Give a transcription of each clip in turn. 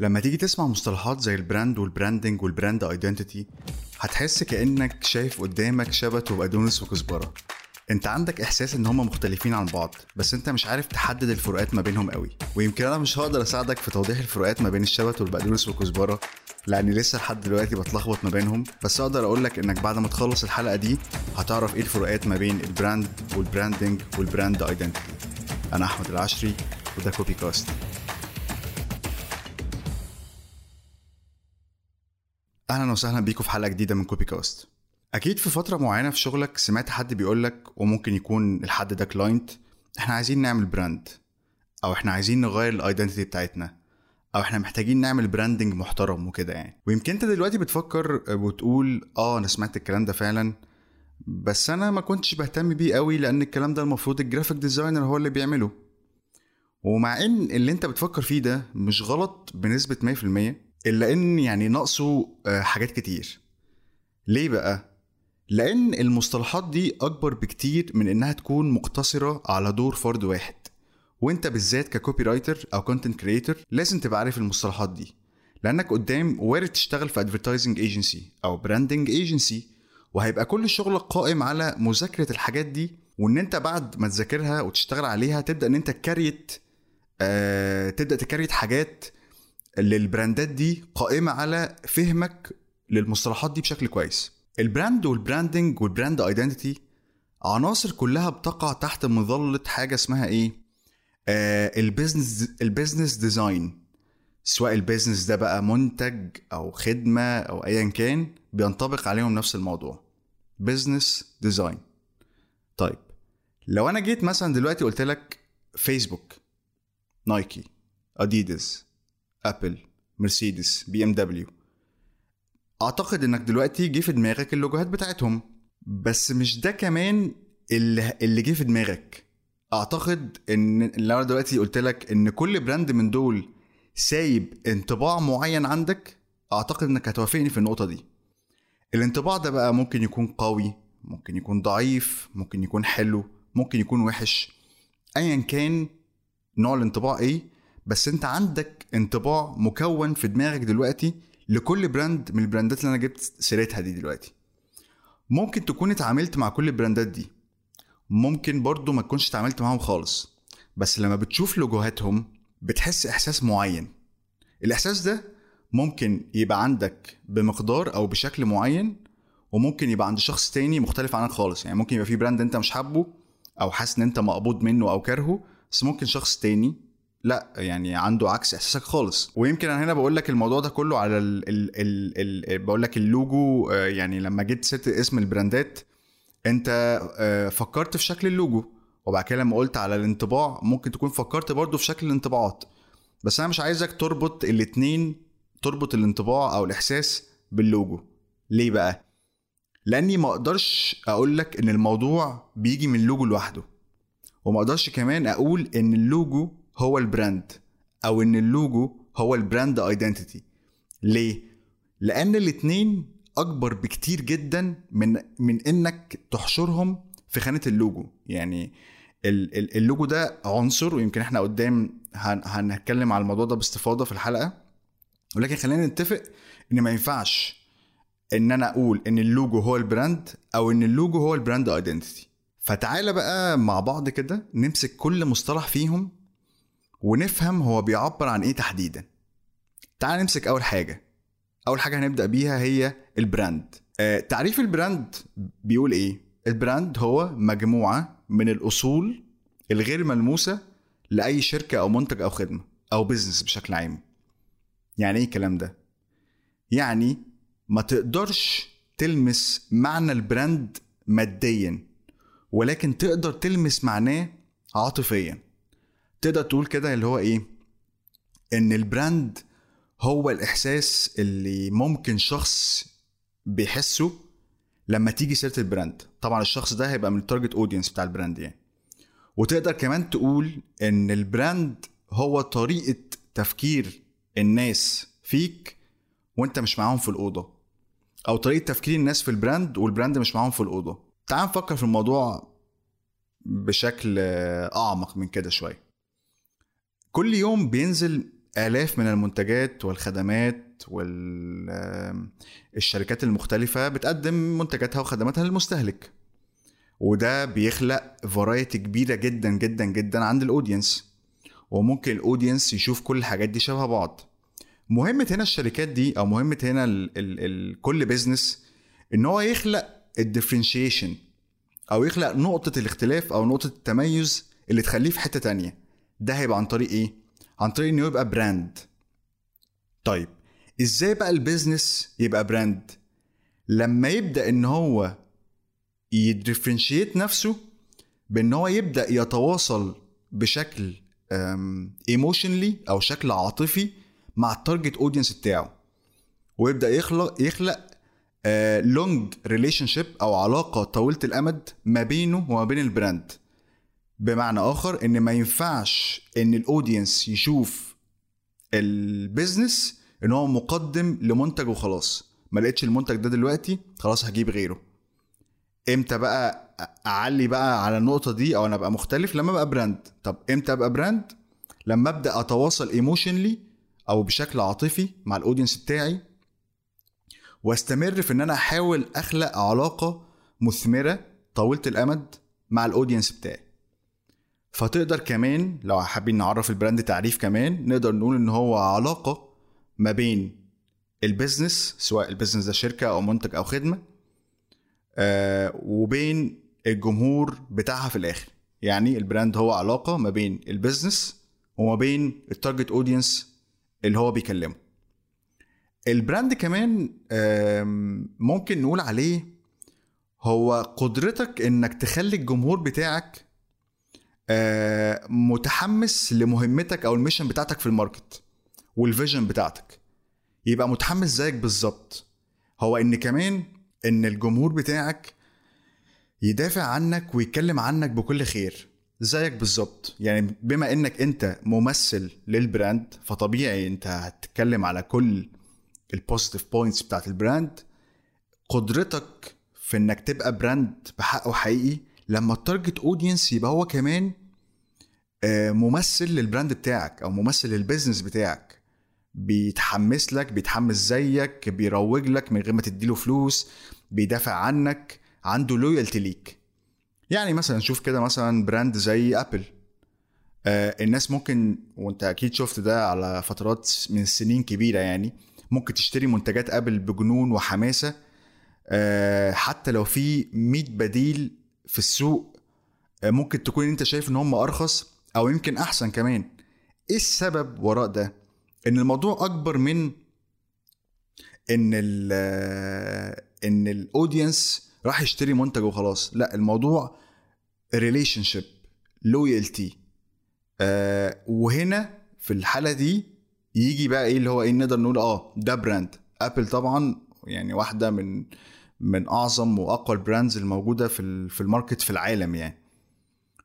لما تيجي تسمع مصطلحات زي ال brand وال branding وال brand identity هتحس كأنك شايف قدامك شبت وبقدونس وكزبرة. انت عندك إحساس إن هما مختلفين عن بعض بس انت مش عارف تحدد الفروقات ما بينهم قوي. ويمكن أنا مش هقدر أساعدك في توضيح الفروقات ما بين الشبت والبقدونس والكزبرة لأني لسه لحد دلوقتي بتلخبط ما بينهم. بس أقدر أقول لك إنك بعد ما تخلص الحلقة دي هتعرف إيه الفروقات ما بين ال brand وال branding وال brand identity أنا أحمد العشري وده كوبي كاست أهلا وسهلا بيكم في حلقة جديدة من كوبي كاست أكيد في فترة معينة في شغلك سمعت حد بيقول لك وممكن يكون الحد ده client إحنا عايزين نعمل brand أو إحنا عايزين نغير ال identity بتاعتنا أو إحنا محتاجين نعمل branding محترم وكده يعني. ويمكن أنت دلوقتي بتفكر وتقول آه أنا سمعت الكلام ده فعلا بس أنا ما كنتش بهتم بيه قوي لأن الكلام ده المفروض ال graphic designer هو اللي بيعمله. ومع إن اللي أنت بتفكر فيه ده مش غلط بنسبة 100% إلا إن يعني ناقصه آه، حاجات كتير. ليه بقى؟ لأن المصطلحات دي أكبر بكتير من إنها تكون مقتصرة على دور فرد واحد. وإنت بالذات ك copywriter أو content creator لازم تبقى عارف المصطلحات دي. لأنك قدام وارد تشتغل في advertising agency أو branding agency وهيبقى كل شغلك قائم على مذاكرة الحاجات دي وإن إنت بعد ما تذاكرها وتشتغل عليها تبدأ إن إنت ت create آه تبدأ ت create حاجات لل brandات دي قائمة على فهمك للمصطلحات دي بشكل كويس. ال brand وال branding وال brand identity عناصر كلها بتقع تحت مظلة حاجة اسمها إيه؟ آه ال business ال business design سواء ال business ده بقى منتج أو خدمة أو ايا كان بينطبق عليهم نفس الموضوع. business design طيب لو أنا جيت مثلا دلوقتي قلت لك فيسبوك نايكي اديداس ابل مرسيدس بي ام دبليو أعتقد إنك دلوقتي جه في دماغك ال logoهات بتاعتهم بس مش ده كمان اللي اللي جه في دماغك. أعتقد إن لو أنا دلوقتي قلت لك إن كل brand من دول سايب انطباع معين عندك أعتقد إنك هتوافقني في النقطة دي. الانطباع ده بقى ممكن يكون قوي ممكن يكون ضعيف ممكن يكون حلو ممكن يكون وحش. ايا كان نوع الانطباع إيه بس انت عندك انطباع مكون في دماغك دلوقتي لكل brand من ال brandات اللي أنا جبت سيرتها دي دلوقتي. ممكن تكون اتعاملت مع كل ال brandات دي. ممكن برضو ما تكونش اتعاملت معاهم خالص. بس لما بتشوف logoهاتهم بتحس إحساس معين. الإحساس ده ممكن يبقى عندك بمقدار أو بشكل معين وممكن يبقى عند شخص تاني مختلف عنك خالص. يعني ممكن يبقى في brand انت مش حابه أو حاسس إن أنت مقبوض منه أو كارهه بس ممكن شخص تاني لا يعني عنده عكس إحساسك خالص. ويمكن أنا هنا بقول لك الموضوع ده كله على ال ال ال ال بقول لك اللوجو آه، يعني لما جبت سيرة اسم ال brandات أنت آه، فكرت في شكل اللوجو. وبعد كده لما قلت على الانطباع ممكن تكون فكرت برضو في شكل الانطباعات. بس أنا مش عايزك تربط الاتنين تربط الانطباع أو الإحساس باللوجو. ليه بقى؟ لأني ما أقدرش أقول لك إن الموضوع بيجي من اللوجو لوحده. وما أقدرش كمان أقول إن اللوجو هو البراند أو إن اللوجو هو البراند ايدنتيتي ليه؟ لأن الاتنين أكبر بكتير جدا من من إنك تحشرهم في خانة اللوجو. يعني ال- ال- اللوجو ده عنصر ويمكن إحنا قدام هن- هنتكلم على الموضوع ده باستفاضة في الحلقة. ولكن خلينا نتفق إن ما ينفعش إن أنا أقول إن اللوجو هو ال brand أو إن اللوجو هو البراند ايدنتيتي فتعالى بقى مع بعض كده نمسك كل مصطلح فيهم ونفهم هو بيعبر عن إيه تحديدا. تعال نمسك أول حاجة. أول حاجة هنبدأ بيها هي البراند. آه تعريف ال brand بيقول إيه؟ ال brand هو مجموعة من الأصول الغير ملموسة لأي شركة أو منتج أو خدمة أو business بشكل عام. يعني إيه الكلام ده؟ يعني ما تقدرش تلمس معنى ال brand ماديا ولكن تقدر تلمس معناه عاطفيا. تقدر تقول كده اللي هو إيه؟ إن ال brand هو الإحساس اللي ممكن شخص بيحسه لما تيجي سيرة ال brand طبعا الشخص ده هيبقى من ال target audience بتاع ال brand يعني. وتقدر كمان تقول إن ال brand هو طريقة تفكير الناس فيك وأنت مش معاهم في الأوضة. أو طريقة تفكير الناس في ال brand وال brand مش معاهم في الأوضة. تعال نفكر في الموضوع بشكل أعمق من كده شوية. كل يوم بينزل آلاف من المنتجات والخدمات والشركات المختلفة بتقدم منتجاتها وخدماتها للمستهلك. وده بيخلق variety كبيرة جدا جدا جدا عند ال audience وممكن ال audience يشوف كل الحاجات دي شبه بعض. مهمة هنا الشركات دي أو مهمة هنا ال ال ال كل business إن هو يخلق ال differentiation أو يخلق نقطة الاختلاف أو نقطة التميز اللي تخليه في حتة تانية. ده هيبقى عن طريق إيه؟ عن طريق إنه يبقى brand طيب إزاي بقى ال business يبقى brand؟ لما يبدأ إن هو ي differentiate نفسه بإن هو يبدأ يتواصل بشكل emotionally أو شكل عاطفي مع ال target audience بتاعه ويبدأ يخلق يخلق long relationship أو علاقة طويلة الأمد ما بينه وما بين ال brand بمعنى آخر إن ما ينفعش إن ال audience يشوف ال business إن هو مقدم لمنتج وخلاص. ما لقيتش المنتج ده دلوقتي خلاص هجيب غيره. إمتى بقى أعلي بقى على النقطة دي أو أنا أبقى مختلف؟ لما أبقى brand طب إمتى أبقى brand لما أبدأ أتواصل emotionally أو بشكل عاطفي مع ال audience بتاعي وأستمر في إن أنا أحاول أخلق علاقة مثمرة طويلة الأمد مع ال audience بتاعي. فتقدر كمان لو حابين نعرف ال brand تعريف كمان نقدر نقول إن هو علاقة ما بين ال business سواء ال business ده شركة أو منتج أو خدمة آه وبين الجمهور بتاعها في الآخر. يعني ال brand هو علاقة ما بين ال business وما بين ال target audience اللي هو بيكلمه. ال brand كمان ممكن نقول عليه هو قدرتك إنك تخلي الجمهور بتاعك متحمس لمهمتك أو ال mission بتاعتك في ال market وال vision بتاعتك. يبقى متحمس زيك بالظبط. هو إن كمان إن الجمهور بتاعك يدافع عنك ويتكلم عنك بكل خير. زيك بالظبط. يعني بما إنك أنت ممثل لل brand فطبيعي أنت هتتكلم على كل ال positive points بتاعت ال brand. قدرتك في إنك تبقى brand بحقه حقيقي لما ال target audience يبقى هو كمان ممثل لل brand بتاعك أو ممثل لل business بتاعك. بيتحمس لك بيتحمس زيك بيروج لك من غير ما تديله فلوس بيدافع عنك عنده loyalty ليك. يعني مثلا شوف كده مثلا brand زي Apple آه الناس ممكن وأنت أكيد شفت ده على فترات من السنين كبيرة يعني ممكن تشتري منتجات Apple بجنون وحماسة. آه حتى لو في 100 بديل في السوق آه ممكن تكون انت شايف ان هم ارخص أو يمكن احسن كمان. إيه السبب وراء ده؟ ان الموضوع اكبر من ان ال ان ال audience راح يشتري منتج وخلاص. لا الموضوع relationship loyalty وهنا في الحالة دي يجي بقى إيه اللي هو إيه نقدر نقول آه ده brand Apple طبعا يعني واحدة من من أعظم وأقوى ال brands الموجودة في في ال market في العالم يعني.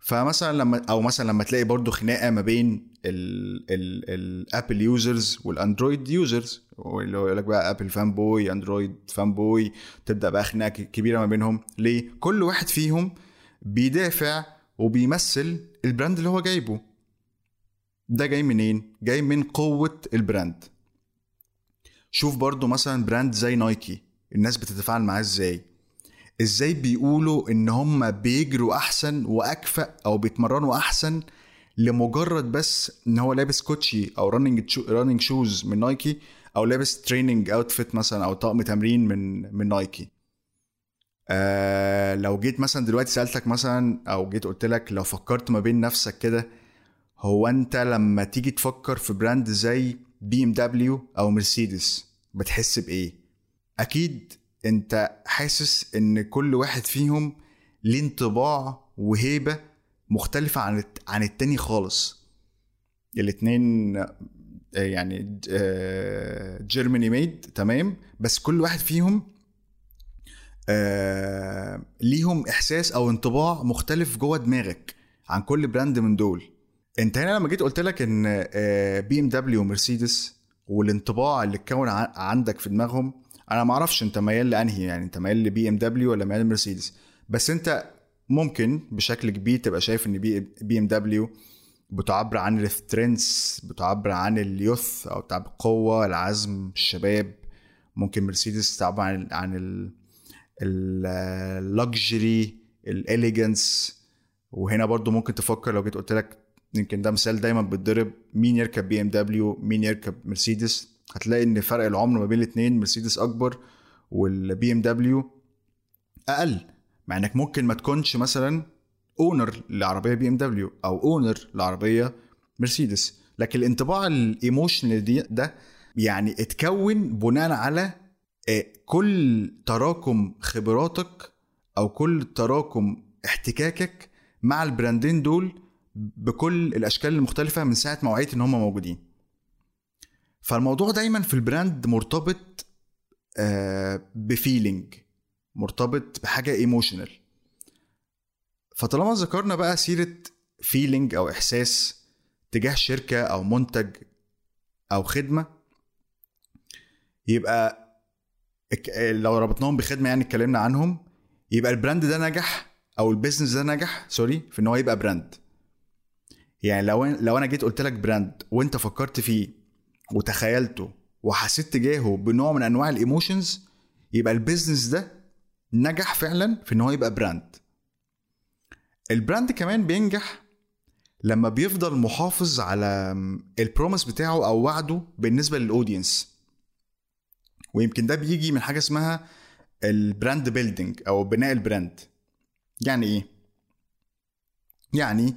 فمثلا لما أو مثلا لما تلاقي برضو خناقة ما بين ال Apple users وال Android users اللي هو يقول لك بقى Apple fanboy Android fanboy تبدأ بقى خناقة كبيرة ما بينهم. ليه؟ كل واحد فيهم بيدافع وبيمثل ال brand اللي هو جايبه. ده جاي منين؟ جاي من قوة ال brand. شوف برضو مثلا brand زي Nike. الناس بتتفاعل معاه إزاي؟ إزاي بيقولوا ان هم بيجروا احسن واكفأ أو بيتمرنوا احسن لمجرد بس ان هو لابس كوتشي أو running running shoes من Nike أو لابس training outfit مثلا أو طقم تمرين من من Nike آه لو جيت مثلا دلوقتي سألتك مثلا أو جيت قلت لك لو فكرت ما بين نفسك كده هو انت لما تيجي تفكر في brand زي BMW أو مرسيدس بتحس بإيه؟ أكيد أنت حاسس إن كل واحد فيهم ليه انطباع وهيبة مختلفة عن عن التاني خالص. الاتنين يعني Germany made تمام؟ بس كل واحد فيهم ليهم إحساس أو انطباع مختلف جوه دماغك عن كل brand من دول. أنت هنا لما جيت قلت لك إن BMW ومرسيدس والانطباع اللي اتكون عندك في دماغهم أنا ما أعرفش أنت ميال لأنهي يعني أنت ميال ل BMW ولا ميال لمرسيدس؟ بس أنت ممكن بشكل كبير تبقى شايف إن BMW بتعبر عن ال strength بتعبر عن ال youth أو بتعبر القوة العزم الشباب. ممكن مرسيدس تعبر عن عن ال luxury ال elegance وهنا برضو ممكن تفكر لو جيت قلت لك يمكن ده مثال دايما بيتضرب مين يركب BMW مين يركب مرسيدس. هتلاقي إن فرق العمر ما بين الاثنين مرسيدس أكبر وال BMW أقل. مع إنك ممكن ما تكونش مثلا owner لعربية BMW أو owner لعربية مرسيدس. لكن الانطباع ال emotional ده يعني اتكون بناء على آه، كل تراكم خبراتك أو كل تراكم احتكاكك مع البراندين دول بكل الأشكال المختلفة من ساعة ما وعيت إن هم موجودين. فالموضوع دايما في ال brand مرتبط آه، ب feeling مرتبط بحاجة emotional فطالما ذكرنا بقى سيرة feeling أو إحساس تجاه شركة أو منتج أو خدمة يبقى لو ربطناهم بخدمة يعني اتكلمنا عنهم يبقى ال brand ده نجح أو ال business ده نجح sorry في إن هو يبقى brand. يعني لو لو أنا جيت قلت لك brand وأنت فكرت فيه وتخيلته وحسيت تجاهه بنوع من أنواع ال emotions يبقى ال business ده نجح فعلا في إن هو يبقى brand ال brand كمان بينجح لما بيفضل محافظ على ال promise بتاعه أو وعده بالنسبة لل audience ويمكن ده بيجي من حاجة اسمها ال brand building أو بناء ال brand يعني إيه؟ يعني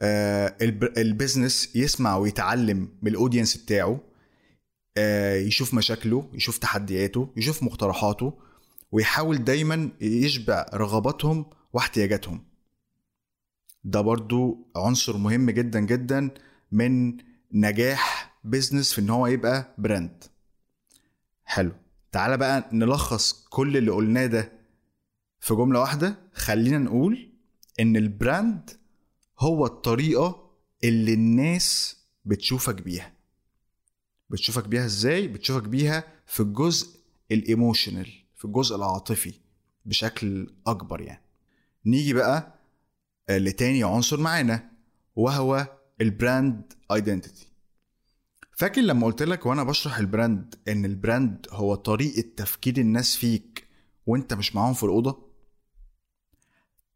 آه ال business يسمع ويتعلم من ال audience بتاعه يشوف مشاكله يشوف تحدياته يشوف مقترحاته ويحاول دايما يشبع رغباتهم واحتياجاتهم. ده برضو عنصر مهم جدا جدا من نجاح business في إن هو يبقى brand حلو. تعالى بقى نلخص كل اللي قلناه ده في جملة واحدة. خلينا نقول إن ال brand هو الطريقة اللي الناس بتشوفك بيها. بتشوفك بيها إزاي؟ بتشوفك بيها في الجزء ال emotional في الجزء العاطفي بشكل أكبر يعني. نيجي بقى لتاني عنصر معانا وهو ال brand identity فاكر لما قلت لك وأنا بشرح ال brand إن ال brand هو طريقة تفكير الناس فيك وأنت مش معاهم في الأوضة؟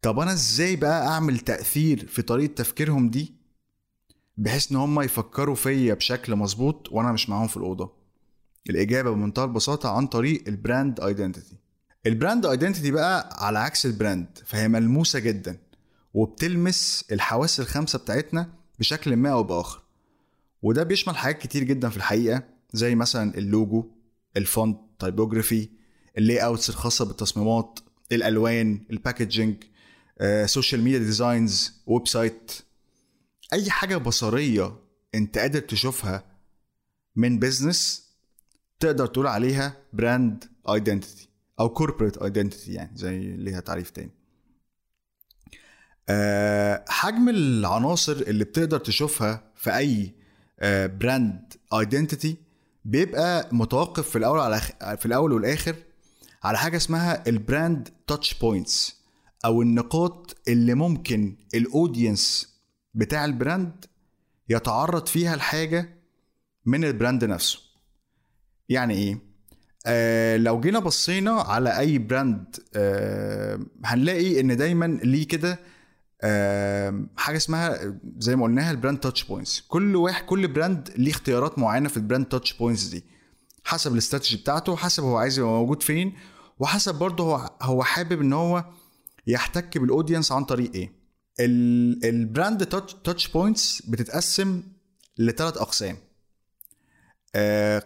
طب أنا إزاي بقى أعمل تأثير في طريقة تفكيرهم دي؟ بحيث إن هم يفكروا فيا بشكل مظبوط وأنا مش معاهم في الأوضة. الإجابة بمنتهى البساطة عن طريق ال brand identity ال brand identity بقى على عكس ال brand فهي ملموسة جدا وبتلمس الحواس الخمسة بتاعتنا بشكل ما أو بآخر. وده بيشمل حاجات كتير جدا في الحقيقة زي مثلا ال logo ال font typography ال layouts الخاصة بالتصميمات الألوان ال packaging social media designs website أي حاجة بصرية أنت قادر تشوفها من business تقدر تقول عليها brand identity أو corporate identity يعني زي ليها تعريف تاني. أه حجم العناصر اللي بتقدر تشوفها في أي brand أه identity بيبقى متوقف في الأول على في الأول والآخر على حاجة اسمها ال brand touch points أو النقاط اللي ممكن ال audience بتاع ال brand يتعرض فيها الحاجة من ال brand نفسه. يعني إيه؟ آه لو جينا بصينا على أي brand آه هنلاقي إن دايما ليه كده آه حاجة اسمها زي ما قلناها ال brand touch points كل واحد كل brand ليه اختيارات معينة في ال brand touch points دي. حسب الاستراتيجي بتاعته حسب هو عايز يبقى موجود فين وحسب برضه هو هو حابب إن هو يحتك بال audience عن طريق إيه. ال brand touch points بتتقسم لثلاث أقسام. آه،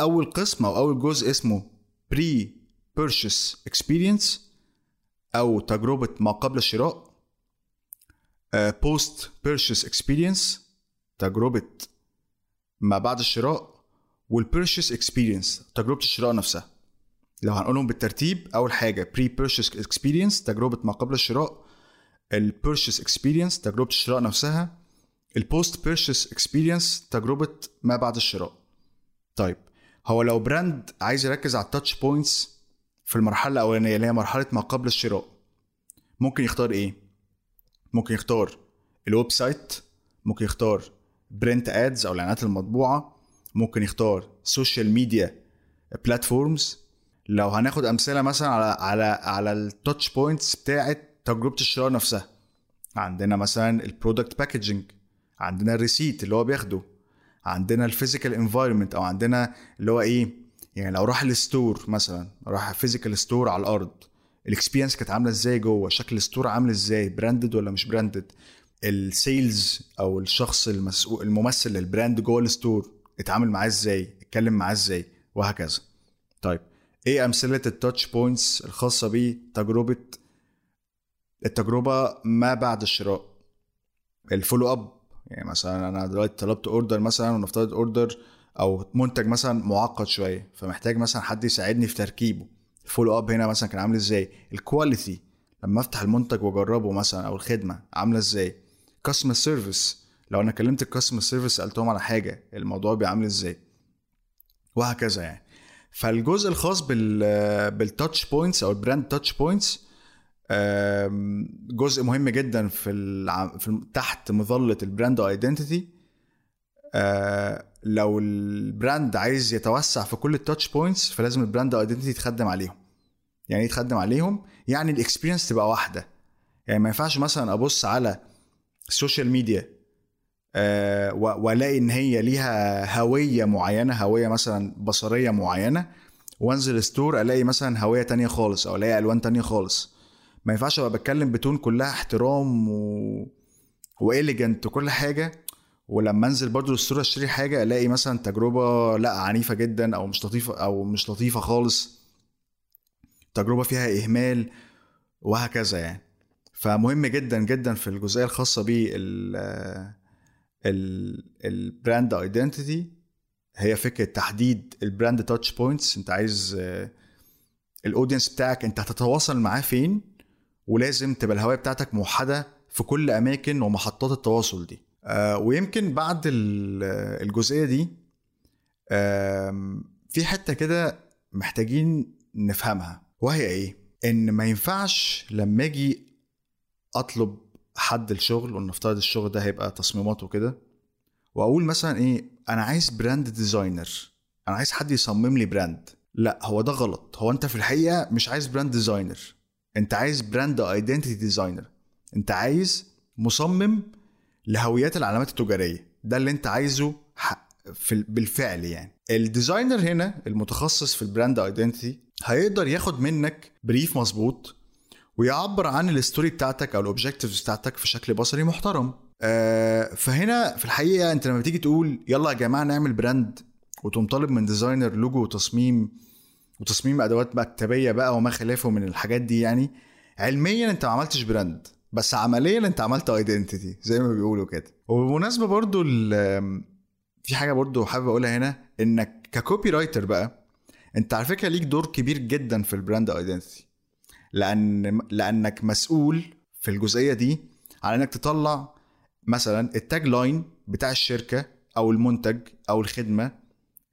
أول قسم أو أول جزء اسمه pre purchase experience أو تجربة ما قبل الشراء. post purchase experience تجربة ما بعد الشراء وال purchase experience تجربة الشراء نفسها. لو هنقولهم بالترتيب أول حاجة pre purchase experience تجربة ما قبل الشراء. ال purchase experience تجربة الشراء نفسها. ال post purchase experience تجربة ما بعد الشراء. طيب هو لو brand عايز يركز على ال touch points في المرحلة الأولانية اللي هي مرحلة ما قبل الشراء ممكن يختار إيه؟ ممكن يختار ال website ممكن يختار print ads أو الإعلانات المطبوعة ممكن يختار social media platforms لو هناخد أمثلة مثلا على على على ال touch points بتاعة تجربة الشراء نفسها. عندنا مثلا ال product packaging عندنا ال receipt اللي هو بياخده عندنا ال physical environment أو عندنا اللي هو إيه يعني لو راح ال store مثلا راح physical store على الأرض ال experience كانت عاملة إزاي جوه؟ شكل ال store عامل إزاي؟ branded ولا مش branded ال sales أو الشخص المسؤول الممثل لل brand جوه ال store اتعامل معاه إزاي؟ اتكلم معاه إزاي؟ وهكذا. طيب إيه أمثلة ال touch points الخاصة بتجربه التجربة ما بعد الشراء. ال follow up يعني مثلا أنا دلوقتي طلبت order مثلا ونفترض order أو منتج مثلا معقد شوية فمحتاج مثلا حد يساعدني في تركيبه. ال follow up هنا مثلا كان عامل إزاي؟ ال quality لما أفتح المنتج وأجربه مثلا أو الخدمة عاملة إزاي؟ customer service لو أنا كلمت ال customer service سألتهم على حاجة الموضوع بيعمل إزاي؟ وهكذا يعني. فالجزء الخاص بال بال touch points أو ال brand touch points جزء مهم جدا في. في تحت مظلة ال brand identity لو ال brand عايز يتوسع في كل ال touch points فلازم ال brand identity تخدم عليهم. يعني إيه تخدم عليهم. يعني ال experience تبقى واحدة. يعني ما ينفعش مثلا أبص على ال social media أه وألاقي إن هي ليها هوية معينة هوية مثلا بصرية معينة وأنزل store ألاقي مثلا هوية تانية خالص أو ألاقي ألوان تانية خالص. ما ينفعش أبقى بتكلم ب tone كلها احترام و... و elegant وكل حاجة. ولما أنزل برضو ال store أشتري حاجة ألاقي مثلا تجربة لأ عنيفة جدا أو مش لطيفة أو مش لطيفة خالص. تجربة فيها إهمال وهكذا يعني. فمهم جدا جدا في الجزئية الخاصة بال ال brand identity هي فكرة تحديد ال brand touch points أنت عايز ال audience بتاعك أنت هتتواصل معاه فين؟ ولازم تبقى الهويه بتاعتك موحدة في كل أماكن ومحطات التواصل دي. آه ويمكن بعد الجزئية دي في حتة كده محتاجين نفهمها وهي إيه؟ إن ما ينفعش لما أجي أطلب حد الشغل ولنفترض الشغل ده هيبقى تصميمات وكده وأقول مثلا إيه؟ أنا عايز brand designer أنا عايز حد يصمم لي brand. لأ هو ده غلط. هو أنت في الحقيقة مش عايز brand designer. انت عايز brand identity designer انت عايز مصمم لهويات العلامات التجارية. ده اللي انت عايزه في بالفعل يعني. ال designer هنا المتخصص في ال brand identity هيقدر ياخد منك brief مظبوط ويعبر عن ال story بتاعتك أو ال objectives بتاعتك في شكل بصري محترم. آه فهنا في الحقيقة انت لما بتيجي تقول يلا يا جماعة نعمل brand وتقوم طالب من designer logo وتصميم وتصميم أدوات مكتبيه بقى وما خلافه من الحاجات دي يعني علميا أنت ما عملتش brand بس عمليا أنت عملت identity زي ما بيقولوا كده. وبالمناسبه برضو في حاجة برضو حابب أقولها هنا إنك ك copywriter بقى أنت على فكرة ليك دور كبير جدا في ال brand identity لأن لأنك مسؤول في الجزئية دي على إنك تطلع مثلا ال tagline بتاع الشركة أو المنتج أو الخدمة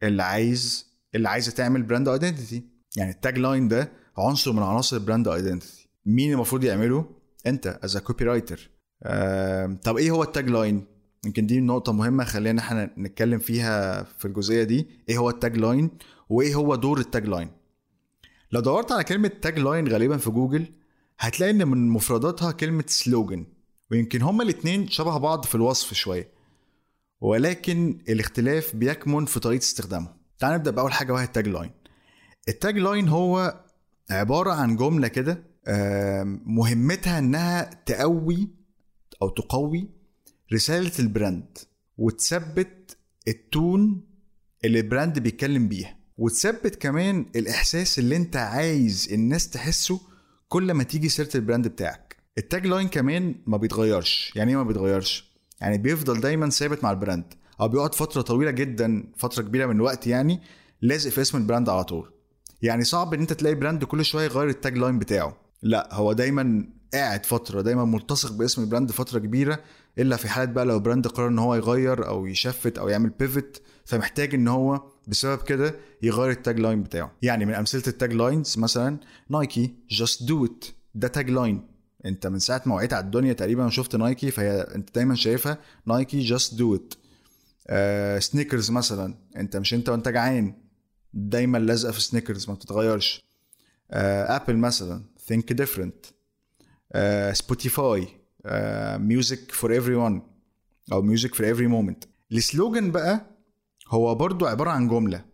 اللي عايز اللي عايزة تعمل brand identity يعني ال tagline ده عنصر من عناصر ال brand identity مين المفروض يعمله؟ انت as copywriter طب إيه هو ال tagline؟ يمكن دي نقطة مهمة خلينا إحنا نتكلم فيها في الجزئية دي. إيه هو ال tagline؟ وايه هو دور ال tagline؟ لو دورت على كلمة tagline غالبا في جوجل هتلاقي إن من مفرداتها كلمة slogan ويمكن هما الاتنين شبه بعض في الوصف شوية. ولكن الاختلاف بيكمن في طريقة استخدامهم تعال نبدأ بأول حاجة وهي ال tagline ال tagline هو عبارة عن جملة كده مهمتها إنها تقوي أو تقوي رسالة ال brand وتثبت ال tone اللي ال brand بيتكلم بيها. وتثبت كمان الإحساس اللي أنت عايز الناس تحسه كل ما تيجي سيرة ال brand بتاعك. ال tagline كمان ما بيتغيرش. يعني إيه ما بيتغيرش؟ يعني بيفضل دايما ثابت مع ال brand. أو بيقعد فترة طويلة جدا فترة كبيرة من الوقت يعني لازق في اسم ال brand على طول. يعني صعب إن أنت تلاقي brand كل شوية يغير ال tagline بتاعه. لا هو دايما قاعد فترة دايما ملتصق باسم ال brand فترة كبيرة إلا في حاله بقى لو brand قرر إن هو يغير أو ي shift أو يعمل pivot فمحتاج إن هو بسبب كده يغير ال tagline بتاعه. يعني من أمثلة ال taglines مثلا Nike just do it ده tagline. أنت من ساعة ما وعيت على الدنيا تقريبا وشفت Nike فهي أنت دايما شايفها Nike just do it Snickers مثلا. أنت مش أنت وأنت جعان. دايما لازقة في Snickers ما بتتغيرش. Apple مثلا think different Spotify music for everyone أو music for every moment ال slogan بقى هو برضو عبارة عن جملة.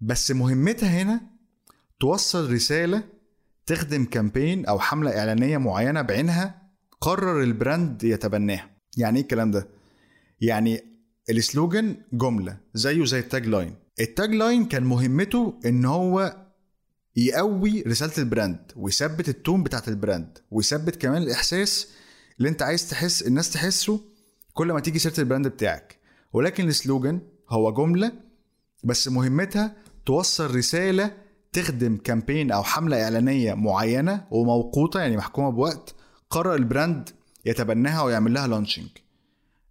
بس مهمتها هنا توصل رسالة تخدم campaign أو حملة إعلانية معينة بعينها قرر ال brand يتبناها. يعني إيه الكلام ده؟ يعني ال slogan جملة زيه زي ال tagline ال tagline كان مهمته إن هو يقوي رسالة ال brand ويثبت ال tone بتاعت ال brand ويثبت كمان الإحساس اللي أنت عايز تحس الناس تحسه كل ما تيجي سيرة ال brand بتاعك. ولكن ال slogan هو جملة بس مهمتها توصل رسالة تخدم campaign أو حملة إعلانية معينة وموقوتة يعني محكومة بوقت قرر ال brand يتبناها ويعمل لها launching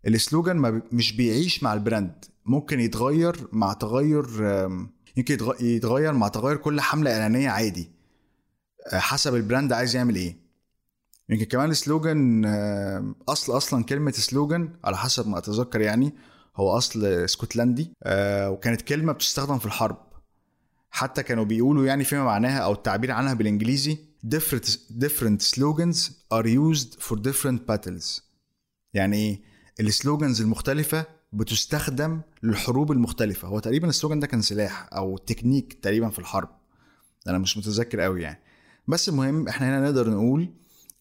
ال slogan مش بيعيش مع ال brand. ممكن يتغير مع تغير يمكن يتغير مع تغير كل حملة إعلانية عادي. حسب ال brand عايز يعمل إيه. يمكن كمان ال slogan أصل أصلا كلمة slogan على حسب ما أتذكر يعني هو أصل اسكتلندي. وكانت كلمة بتستخدم في الحرب. حتى كانوا بيقولوا يعني فيما معناها أو التعبير عنها بالإنجليزي different different slogans are used for different battles. يعني إيه؟ ال slogans المختلفة بتستخدم للحروب المختلفة. هو تقريبا ال slogan ده كان سلاح أو تكنيك تقريبا في الحرب. أنا مش متذكر قوي يعني. بس المهم إحنا هنا نقدر نقول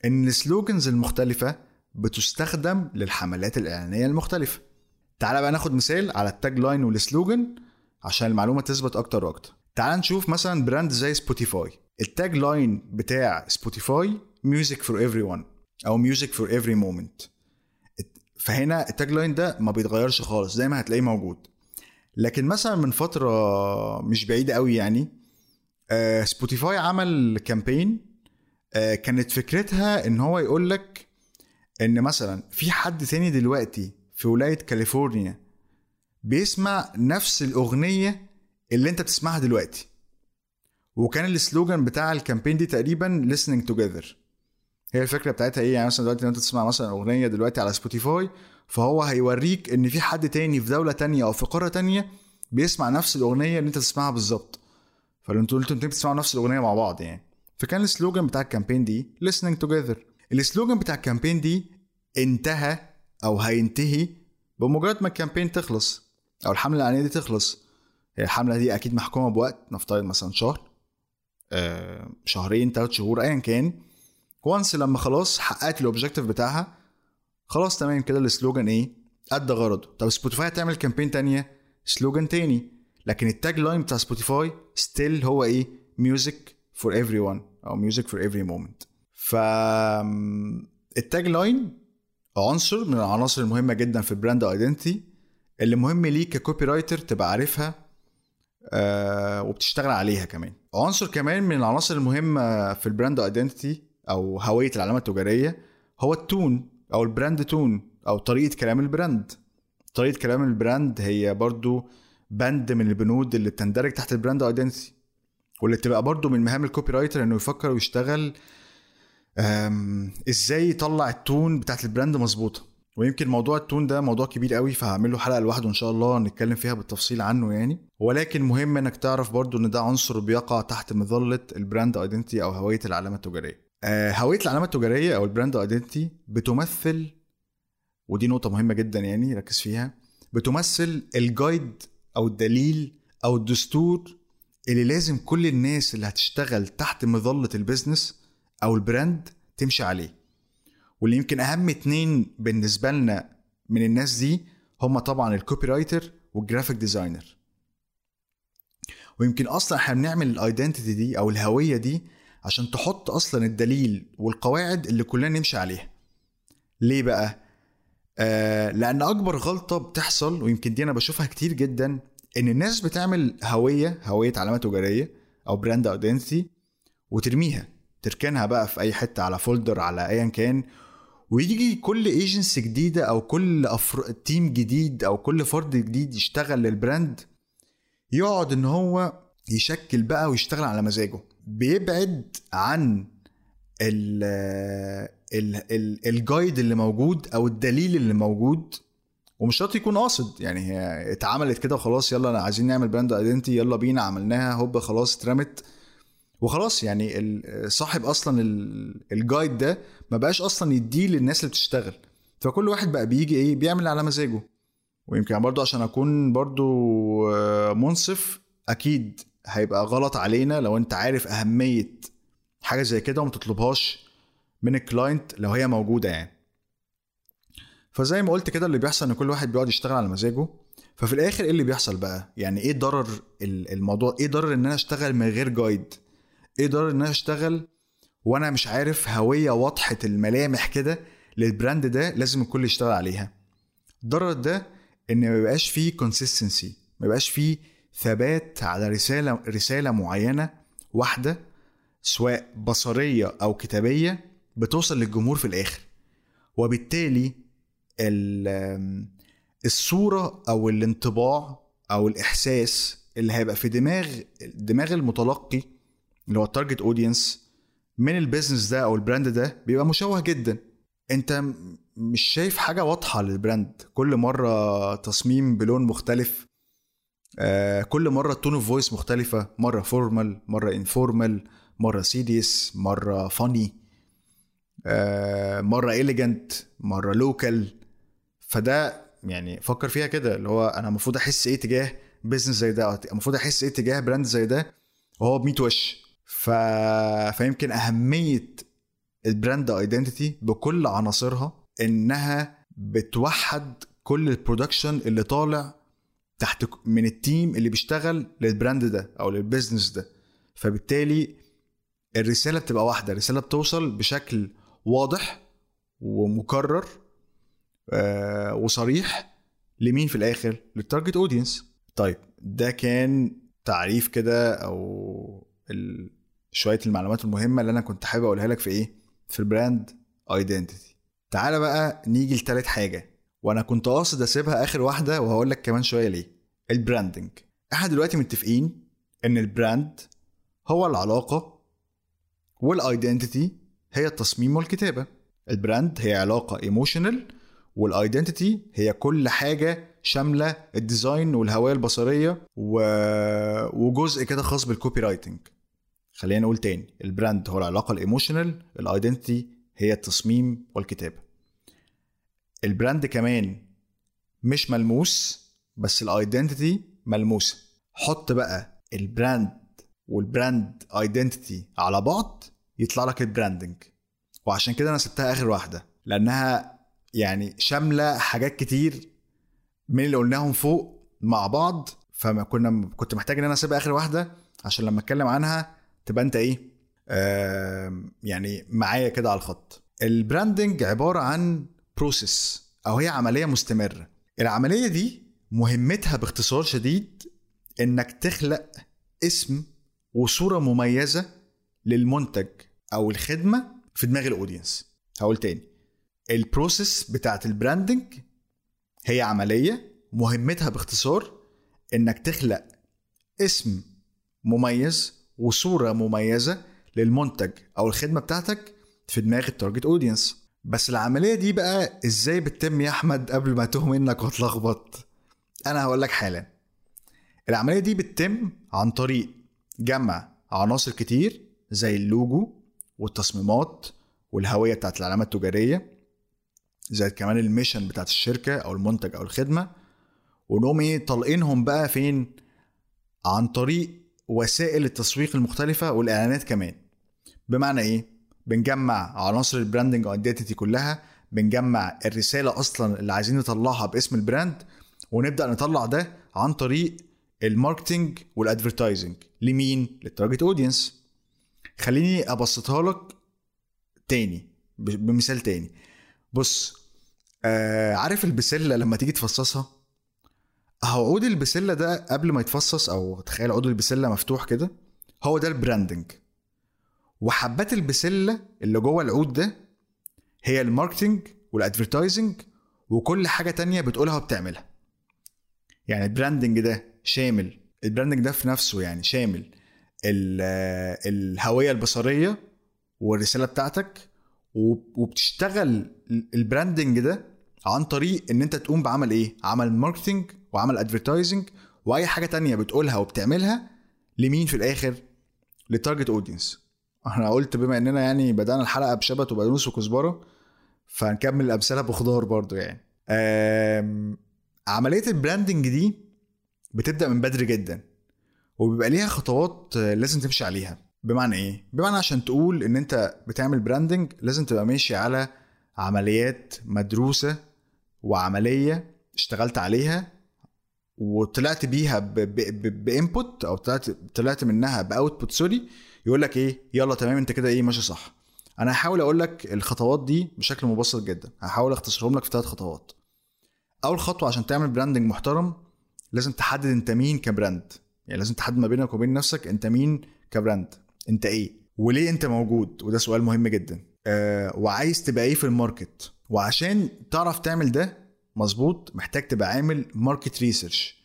إن ال slogans المختلفة بتستخدم للحملات الإعلانية المختلفة. تعال بقى ناخد مثال على ال tagline وال slogan عشان المعلومة تثبت أكتر وأكتر. تعال نشوف مثلا brand زي سبوتيفاي. ال tagline بتاع سبوتيفاي music for every أو music for every moment فهنا ال tagline ده ما بيتغيرش خالص دايما هتلاقيه موجود. لكن مثلا من فترة مش بعيدة قوي يعني آه سبوتيفاي عمل campaign آه كانت فكرتها إن هو يقول لك إن مثلا في حد تاني دلوقتي في ولاية كاليفورنيا بيسمع نفس الأغنية اللي أنت بتسمعها دلوقتي. وكان ال slogan بتاع ال campaign دي تقريبا listening together. هي الفكرة بتاعتها إيه؟ يعني مثلا دلوقتي لو أنت تسمع مثلا أغنية دلوقتي على سبوتيفاي فهو هيوريك إن في حد تاني في دولة تانية أو في قارة تانية بيسمع نفس الأغنية اللي أنت تسمعها بالظبط. فلو أنتوا أنتوا بتسمعوا نفس الأغنية مع بعض يعني. فكان ال slogan بتاع ال campaign دي listening together. ال slogan بتاع ال campaign دي انتهى أو هينتهي بمجرد ما ال campaign تخلص أو الحملة الأعلانية دي تخلص. هي الحملة دي أكيد محكومة بوقت نفترض مثلا شهر آه شهرين ثلاث شهور ايا كان. و once لما خلاص حققت ال objective بتاعها خلاص تمام كده ال slogan إيه؟ ادى غرضه. طب سبوتيفاي هتعمل campaign تانية؟ slogan تاني. لكن ال tagline بتاع سبوتيفاي still هو إيه؟ music for everyone أو music for every moment ف ال tagline عنصر من العناصر المهمة جدا في ال brand identity اللي مهم ليك ك copywriter تبقى عارفها آه وبتشتغل عليها كمان. عنصر كمان من العناصر المهمة في ال brand identity أو هوية العلامة التجارية هو ال tone أو ال brand tone أو طريقة كلام ال brand. طريقة كلام ال brand هي برضو بند من البنود اللي بتندرج تحت ال brand identity واللي بتبقى برضو من مهام ال copywriter إنه يفكر ويشتغل إزاي يطلع ال tone بتاعت ال brand مظبوطة. ويمكن موضوع ال tone ده موضوع كبير قوي فهعمل له حلقة لوحده إن شاء الله نتكلم فيها بالتفصيل عنه يعني. ولكن مهم إنك تعرف برضو إن ده عنصر بيقع تحت مظلة ال brand identity أو هوية العلامة التجارية. هوية العلامة التجارية أو ال brand identity بتمثل ودي نقطة مهمة جدا يعني ركز فيها بتمثل ال guide أو الدليل أو الدستور اللي لازم كل الناس اللي هتشتغل تحت مظلة ال business أو ال brand تمشي عليه. واللي يمكن أهم اتنين بالنسبة لنا من الناس دي هم طبعا ال copywriter وال graphic designer ويمكن أصلا إحنا بنعمل ال identity دي أو الهوية دي عشان تحط أصلا الدليل والقواعد اللي كلنا نمشي عليها. ليه بقى؟ آه لأن أكبر غلطة بتحصل ويمكن دي أنا بشوفها كتير جدا إن الناس بتعمل هوية هوية علامه تجاريه أو brand identity وترميها. تركنها بقى في أي حتة على folder على ايا كان. ويجي كل ايجنسي جديدة أو كل أفر... team جديد أو كل فرد جديد يشتغل لل brand يقعد إن هو يشكل بقى ويشتغل على مزاجه. بيبعد عن ال guide اللي موجود أو الدليل اللي موجود ومش شرط يكون قاصد. يعني هي اتعملت كده وخلاص يلا عايزين نعمل brand identity يلا بينا عملناها هوب خلاص اترمت. وخلاص يعني صاحب أصلا ال guide ده ما بقاش أصلا يديه للناس اللي بتشتغل. فكل واحد بقى بيجي إيه بيعمل على مزاجه. ويمكن برضو عشان أكون برضو آه، منصف أكيد هيبقى غلط علينا لو انت عارف أهمية حاجة زي كده وما تطلبهاش من ال client لو هي موجودة يعني. فزي ما قلت كده اللي بيحصل إن كل واحد بيقعد يشتغل على مزاجه. ففي الآخر إيه اللي بيحصل بقى؟ يعني إيه ضرر الموضوع؟ إيه ضرر إن أنا أشتغل من غير guide إيه ضرر إن أنا أشتغل وأنا مش عارف هوية واضحة الملامح كده لل brand ده لازم الكل يشتغل عليها؟ الضرر ده إن ما يبقاش فيه consistency ما يبقاش فيه ثبات على رسالة رسالة معينة واحدة سواء بصرية أو كتابية بتوصل للجمهور في الآخر. وبالتالي الصورة أو الانطباع أو الإحساس اللي هيبقى في دماغ دماغ المتلقي اللي هو ال target audience من ال business ده أو ال brand ده بيبقى مشوه جدا. أنت مش شايف حاجة واضحة لل brand كل مرة تصميم بلون مختلف آه كل مرة tone of voice مختلفة مرة formal مرة informal مرة serious مرة funny آه مرة elegant مرة local فده يعني فكر فيها كده اللي هو أنا المفروض أحس إيه تجاه business زي ده المفروض أحس إيه تجاه brand زي ده وهو ب 100 وش. ف... فيمكن أهمية ال brand identity بكل عناصرها إنها بتوحد كل ال production اللي طالع تحت من ال team اللي بيشتغل لل brand ده أو لل business ده. فبالتالي الرسالة بتبقى واحدة الرسالة بتوصل بشكل واضح ومكرر آه وصريح لمين في الآخر؟ لل target audience طيب ده كان تعريف كده أو شوية المعلومات المهمة اللي أنا كنت حابب أقولها لك في إيه؟ في ال brand identity تعالى بقى نيجي لتالت حاجة. وأنا كنت قاصد اسيبها اخر واحدة وهقول لك كمان شوية ليه. ال branding. إحنا دلوقتي متفقين ان ال brand هو العلاقة وال identity هي التصميم والكتابة. ال brand هي علاقة emotional وال identity هي كل حاجة شاملة ال design والهوية البصرية و... وجزء كده خاص بال copywriting خلينا نقول تاني ال brand هو العلاقة ال emotional ال identity هي التصميم والكتابة. ال brand كمان مش ملموس بس ال identity ملموسة. حط بقى ال brand وال brand identity على بعض يطلع لك ال branding وعشان كده أنا سبتها آخر واحدة لأنها يعني شاملة حاجات كتير من اللي قلناهم فوق مع بعض فما كنا كنت محتاج إن أنا أسيبها آخر واحدة عشان لما أتكلم عنها تبقى أنت إيه يعني معايا كده على الخط. ال branding عبارة عن process أو هي عملية مستمرة. العملية دي مهمتها باختصار شديد إنك تخلق اسم وصورة مميزة للمنتج أو الخدمة في دماغ ال audience هقول تاني. ال process بتاعت ال branding هي عملية مهمتها باختصار إنك تخلق اسم مميز وصورة مميزة للمنتج أو الخدمة بتاعتك في دماغ ال target audience بس العملية دي بقى إزاي بتتم يا أحمد قبل ما تهنج منك وتلخبط أنا هقول لك حالا. العملية دي بتتم عن طريق جمع عناصر كتير زي اللوجو والتصميمات والهوية بتاعت العلامة التجارية زائد كمان ال mission بتاعت الشركة أو المنتج أو الخدمة ونقوم إيه طالقينهم بقى فين؟ عن طريق وسائل التسويق المختلفة والإعلانات كمان. بمعنى إيه؟ بنجمع عناصر ال branding identity كلها بنجمع الرسالة أصلا اللي عايزين نطلعها باسم ال brand ونبدأ نطلع ده عن طريق ال marketing وال advertising لمين؟ لل target audience خليني أبسطها لك تاني بمثال تاني. بص آه عارف البسلة لما تيجي تفصصها؟ أهو عود البسلة ده قبل ما يتفصص أو تخيل عود البسلة مفتوح كده هو ده ال branding وحبات البسلة اللي جوه العود ده هي ال marketing وال advertising وكل حاجة تانية بتقولها وبتعملها. يعني ال branding ده شامل ال branding ده في نفسه يعني شامل الهوية البصرية والرسالة بتاعتك وبتشتغل ال branding ده عن طريق إن أنت تقوم بعمل إيه؟ عمل marketing وعمل advertising وأي حاجة تانية بتقولها وبتعملها لمين في الآخر؟ لل target audience إحنا قلت بما اننا يعني بدأنا الحلقة بشبت وبقدونس وكزبرة فهنكمل الأمثلة بخضار برضو يعني. عملية ال branding دي بتبدأ من بدري جدا وبيبقى ليها خطوات لازم تمشي عليها. بمعنى إيه؟ بمعنى عشان تقول إن أنت بتعمل branding لازم تبقى ماشي على عمليات مدروسة وعملية اشتغلت عليها وطلعت بيها ب input أو طلعت طلعت منها ب output sorry يقول لك إيه؟ يلا تمام أنت كده إيه؟ ماشي صح. أنا هحاول أقول لك الخطوات دي بشكل مبسط جدا. هحاول أختصرهم لك في ثلاث خطوات. أول خطوة عشان تعمل branding محترم لازم تحدد أنت مين ك brand يعني لازم تحدد ما بينك وبين نفسك أنت مين ك brand أنت إيه؟ وليه أنت موجود؟ وده سؤال مهم جدا. آه وعايز تبقى إيه في ال market؟ وعشان تعرف تعمل ده مظبوط محتاج تبقى عامل market research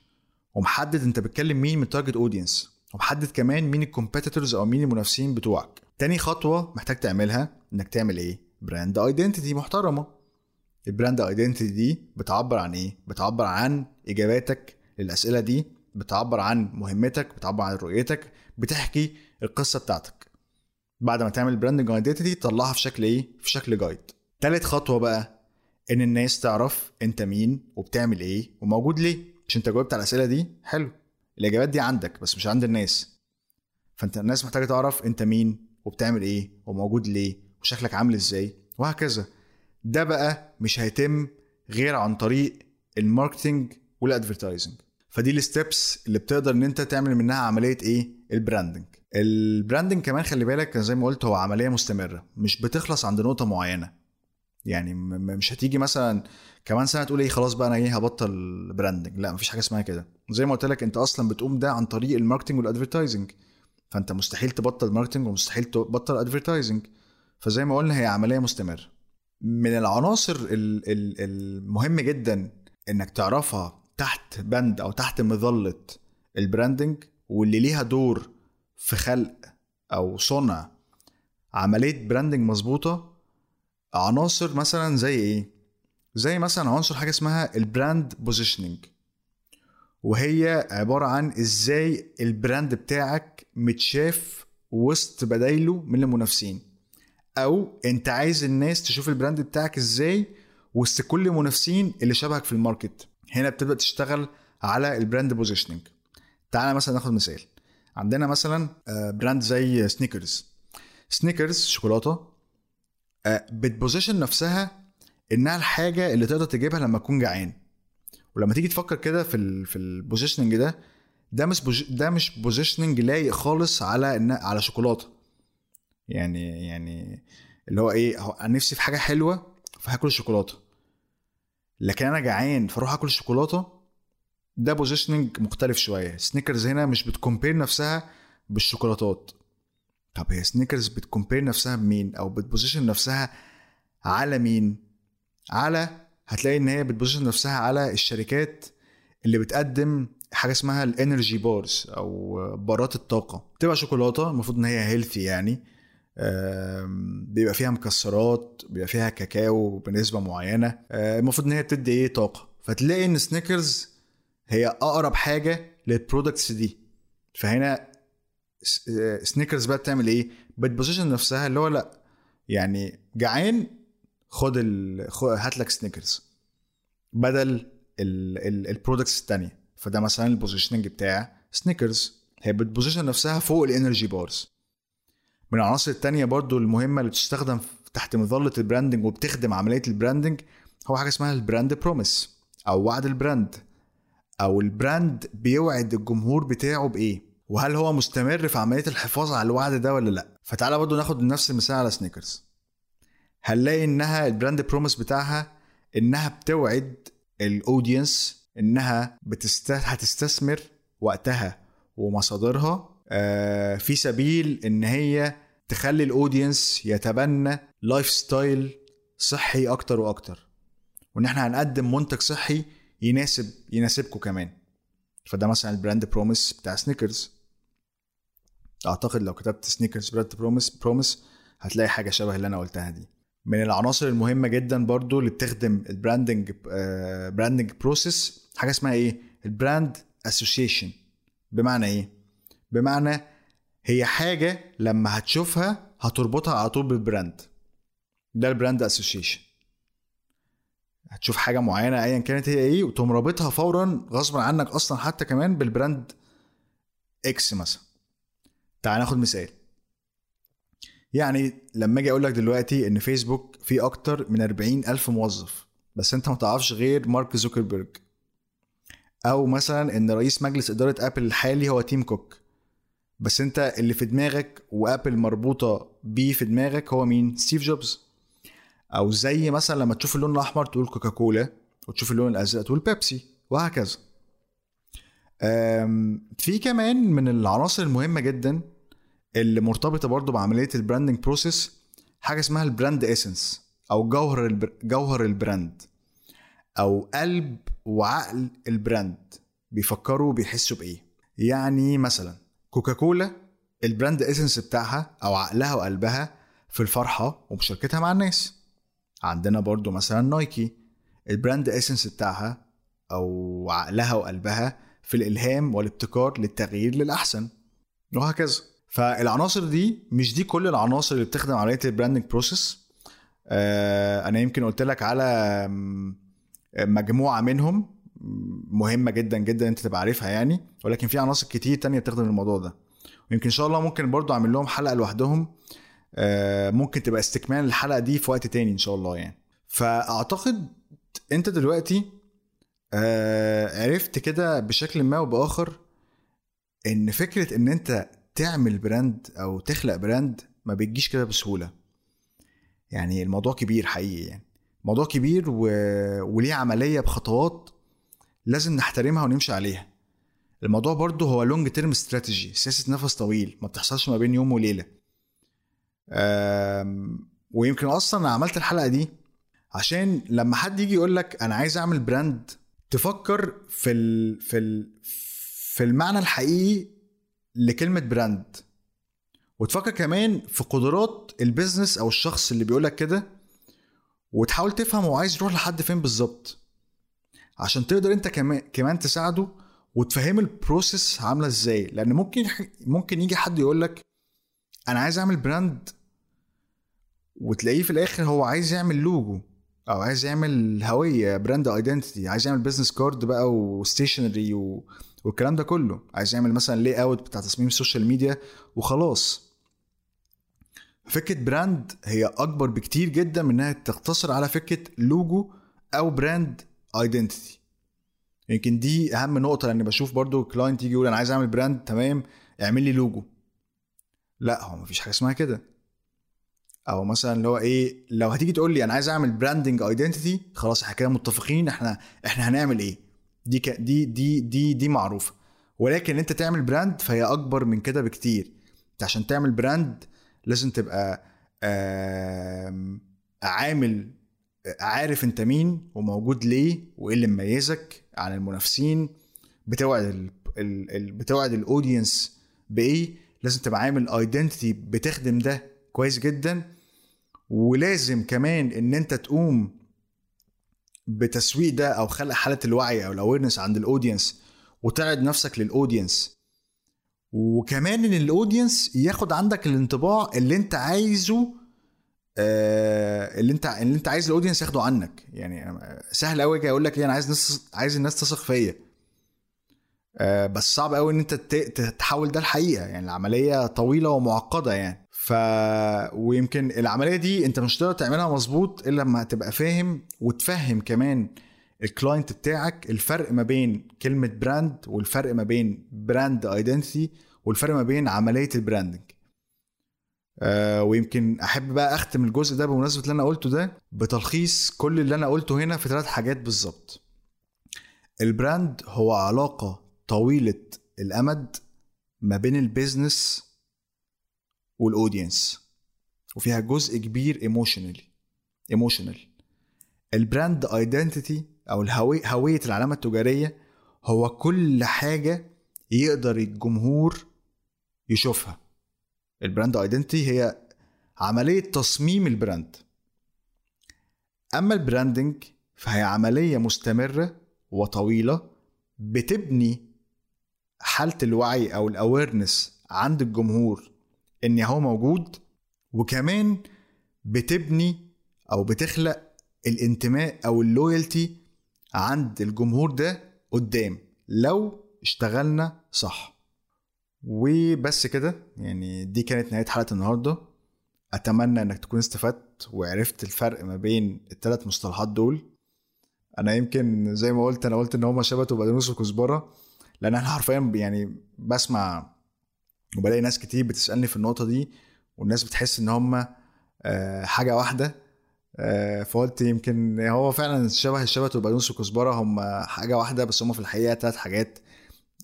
ومحدد أنت بتكلم مين من ال target audience ومحدد كمان مين ال competitors أو مين المنافسين بتوعك. تاني خطوة محتاج تعملها إنك تعمل إيه؟ brand identity محترمة. ال brand identity دي بتعبر عن إيه؟ بتعبر عن إجاباتك للأسئلة دي بتعبر عن مهمتك بتعبر عن رؤيتك بتحكي القصة بتاعتك. بعد ما تعمل branding identity تطلعها في شكل إيه؟ في شكل guide تالت خطوة بقى إن الناس تعرف أنت مين وبتعمل إيه وموجود ليه. مش انت جاوبت على الأسئلة دي حلو. الإجابات دي عندك بس مش عند الناس. فأنت الناس محتاجة تعرف أنت مين وبتعمل إيه وموجود ليه وشكلك عامل إزاي وهكذا. ده بقى مش هيتم غير عن طريق ال marketing وال advertising. فدي ال steps اللي بتقدر إن أنت تعمل منها عملية إيه؟ ال branding. ال branding كمان خلي بالك زي ما قلت هو عملية مستمرة مش بتخلص عند نقطة معينة. يعني مش هتيجي مثلا كمان سنة تقول إيه خلاص بقى أنا إيه هبطل branding لا مفيش حاجة اسمها كده. زي ما قلت لك أنت أصلا بتقوم ده عن طريق ال marketing وال advertising فأنت مستحيل تبطل marketing ومستحيل تبطل advertising فزي ما قلنا هي عملية مستمرة. من العناصر المهم جدا إنك تعرفها تحت بند أو تحت مظلة ال branding واللي ليها دور في خلق أو صنع عملية branding مظبوطة. عناصر مثلا زي إيه؟ زي مثلا عنصر حاجة اسمها ال brand positioning وهي عبارة عن إزاي ال brand بتاعك متشاف وسط بدايله من المنافسين أو أنت عايز الناس تشوف ال brand بتاعك إزاي وسط كل المنافسين اللي شبهك في ال market. هنا بتبدأ تشتغل على ال brand positioning تعالى مثلا ناخد مثال. عندنا مثلا brand زي سنيكرز سنيكرز شوكولاتة بت position نفسها إنها الحاجة اللي تقدر تجيبها لما تكون جعان. ولما تيجي تفكر كده في ال في ال positioning ده ده مش. ده مش positioning لايق خالص على إن على شوكولاتة. يعني يعني اللي هو إيه أنا نفسي في حاجة حلوة فهاكل الشوكولاتة. لكن أنا جعان فأروح آكل الشوكولاتة ده positioning مختلف شوية. سنيكرز هنا مش بت compare نفسها بالشوكولاتات. طب هي سنيكرز بت compare نفسها بمين؟ أو بت position نفسها على مين؟ على هتلاقي إن هي بت position نفسها على الشركات اللي بتقدم حاجة اسمها ال energy bars أو بارات الطاقة. بتبقى شوكولاتة المفروض إن هي healthy يعني. بيبقى فيها مكسرات بيبقى فيها كاكاو بنسبة معينة. المفروض إن هي بتدي إيه؟ طاقة. فتلاقي إن سنيكرز هي أقرب حاجة لل products دي. فهنا سنيكرز بقى بتعمل إيه؟ بت position نفسها اللي هو لأ يعني جعان خد ال... هات لك سنيكرز بدل ال products الثانية فده مثلا ال positioning بتاع سنيكرز هي بت position نفسها فوق ال energy bars من العناصر التانية برضو المهمة اللي بتستخدم تحت مظلة ال branding وبتخدم عملية ال branding هو حاجة اسمها ال brand promise أو وعد ال brand أو ال brand بيوعد الجمهور بتاعه بإيه؟ وهل هو مستمر في عملية الحفاظ على الوعد ده ولا لأ؟ فتعالى برضو ناخد نفس المثال على سنيكرز هنلاقي إنها ال brand promise بتاعها إنها بتوعد ال audience إنها بتست... هتستثمر وقتها ومصادرها. في سبيل إن هي تخلي ال audience يتبنى lifestyle صحي أكتر وأكتر. وإن إحنا هنقدم منتج صحي يناسب يناسبكم كمان. فده مثلا ال brand promise بتاع سنيكرز أعتقد لو كتبت سنيكرز brand promise promise هتلاقي حاجة شبه اللي أنا قلتها دي. من العناصر المهمة جدا برضو اللي بتخدم ال branding branding process حاجة اسمها إيه؟ ال brand association بمعنى إيه؟ بمعنى هي حاجة لما هتشوفها هتربطها على طول بال brand ده ال brand association هتشوف حاجة معينة ايا كانت هي إيه وتقوم رابطها فورا غصبا عنك أصلا حتى كمان بال brand X مثلا. تعال ناخد مثال. يعني لما أجي أقول لك دلوقتي ان فيسبوك فيه أكتر من 40 ألف موظف بس انت ما تعرفش غير مارك زوكربيرج. أو مثلا ان رئيس مجلس إدارة آبل الحالي هو تيم كوك. بس انت اللي في دماغك وآبل مربوطة بيه في دماغك هو مين؟ ستيف جوبز. أو زي مثلا لما تشوف اللون الأحمر تقول كوكاكولا وتشوف اللون الأزرق تقول بيبسي وهكذا. في كمان من العناصر المهمة جدا اللي مرتبطة برضو بعملية ال branding process حاجة اسمها ال brand essence أو جوهر ال bra... جوهر ال brand أو قلب وعقل ال brand بيفكروا بيحسوا بإيه. يعني مثلا كوكاكولا ال brand essence بتاعها أو عقلها وقلبها في الفرحة ومشاركتها مع الناس. عندنا برضو مثلا نايكي ال brand essence بتاعها أو عقلها وقلبها في الإلهام والابتكار للتغيير للأحسن وهكذا. فالعناصر دي مش دي كل العناصر اللي بتخدم عمليه ال branding process أنا يمكن قلت لك على مجموعة منهم مهمة جدا جدا أنت تبقى عارفها يعني ولكن في عناصر كتير تانية بتخدم الموضوع ده. ويمكن إن شاء الله ممكن برضو أعمل لهم حلقة لوحدهم آه ممكن تبقى استكمال الحلقة دي في وقت تاني إن شاء الله يعني. فأعتقد أنت دلوقتي آه عرفت كده بشكل ما وبآخر إن فكرة إن أنت تعمل brand أو تخلق brand ما بتجيش كده بسهولة. يعني الموضوع كبير حقيقي يعني. موضوع كبير و... وليه عملية بخطوات لازم نحترمها ونمشي عليها. الموضوع برضه هو long term strategy سياسة نفس طويل ما بتحصلش ما بين يوم وليلة. أم... ويمكن أصلا عملت الحلقة دي عشان لما حد يجي يقول لك أنا عايز أعمل brand تفكر في ال... في ال... في المعنى الحقيقي لكلمة brand وتفكر كمان في قدرات ال business أو الشخص اللي بيقولك كده وتحاول تفهم هو عايز يروح لحد فين بالظبط. عشان تقدر أنت كمان تساعده وتفهم ال process عاملة إزاي. لأن ممكن ممكن يجي حد يقول لك أنا عايز أعمل brand وتلاقيه في الآخر هو عايز يعمل لوجو أو عايز يعمل هوية brand identity عايز يعمل business card بقى و stationery و... والكلام ده كله. عايز يعمل مثلا layout بتاع تصميم ال social media وخلاص. فكرة brand هي أكبر بكتير جدا من إنها تقتصر على فكرة لوجو أو brand identity يمكن دي أهم نقطة لأن بشوف برضو client يجي يقول أنا عايز أعمل brand تمام؟ اعمل لي لوجو لا هو مفيش حاجة اسمها كده. أو مثلا اللي هو إيه لو هتيجي تقول لي أنا عايز أعمل branding identity خلاص إحنا كده متفقين إحنا إحنا هنعمل إيه؟ دي. دي دي دي دي معروفة ولكن انت تعمل brand فهي أكبر من كده بكتير انت عشان تعمل brand لازم تبقى عامل عارف انت مين وموجود ليه وايه اللي مميزك عن المنافسين بتوعد. ال... ال... بتوعد ال audience بإيه لازم تبقى عامل identity بتخدم ده كويس جدا ولازم كمان إن انت تقوم بتسويق ده أو خلق حالة الوعي أو ال awareness عند ال audience وتعرض نفسك لل audience وكمان إن ال audience ياخد عندك الانطباع اللي أنت عايزه آه اللي أنت اللي أنت عايز ال audience ياخده عنك. يعني سهل قوي كده أقول لك إيه أنا عايز ناس عايز الناس تثق فيا. آه بس صعب قوي إن أنت تحول ده الحقيقة يعني العملية طويلة ومعقدة يعني. ف ويمكن العملية دي انت مش هتقدر تعملها مظبوط إلا لما تبقى فاهم وتفهم كمان ال client بتاعك الفرق ما بين كلمة brand والفرق ما بين brand identity والفرق ما بين عملية ال branding آه ويمكن أحب بقى أختم الجزء ده بمناسبة اللي أنا قلته ده بتلخيص كل اللي أنا قلته هنا في ثلاث حاجات بالظبط. ال brand هو علاقة طويلة الأمد ما بين ال business وال audience وفيها جزء كبير emotionally emotional ال brand identity أو الهوية هوية العلامة التجارية هو كل حاجة يقدر الجمهور يشوفها. ال brand identity هي عملية تصميم ال brand أما ال branding فهي عملية مستمرة وطويلة بتبني حالة الوعي أو ال awareness عند الجمهور. إن هو موجود وكمان بتبني أو بتخلق الانتماء أو اللويالتي عند الجمهور ده قدام لو اشتغلنا صح. وبس كده يعني دي كانت نهاية حلقة النهارده. أتمنى إنك تكون استفدت وعرفت الفرق ما بين الثلاث مصطلحات دول. أنا يمكن زي ما قلت أنا قلت إن هما شبت وبدنوس وكزبره لأن أنا حرفيا يعني بسمع وبلاقي ناس كتير بتسألني في النقطة دي والناس بتحس إن هما آه، حاجة واحدة آه، فقلت يمكن هو فعلا شبه الشبت والبقدونس والكزبرة هم حاجة واحدة بس هم في الحقيقة ثلاث حاجات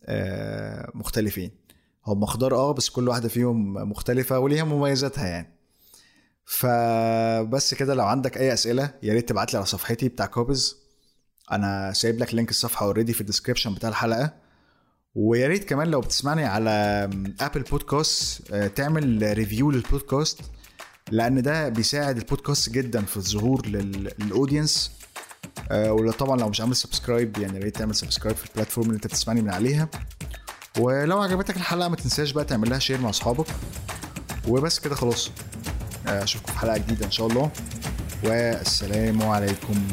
آه، مختلفين. هم خضار آه بس كل واحدة فيهم مختلفة وليها مميزاتها يعني. فبس كده لو عندك أي أسئلة يا ريت تبعت لي على صفحتي بتاع كوبز. أنا سايب لك link الصفحة already في ال description بتاع الحلقة. ويا ريت كمان لو بتسمعني على Apple Podcast آه، تعمل review للبودكاست لأن ده بيساعد البودكاست جدا في الظهور لل audience آه، ولو طبعا لو مش عامل subscribe يعني يا ريت تعمل subscribe في ال platform اللي انت بتسمعني من عليها. ولو عجبتك الحلقة ما تنساش بقى تعمل لها share مع أصحابك. وبس كده خلاص. آه، أشوفكم في حلقة جديدة إن شاء الله. والسلام عليكم.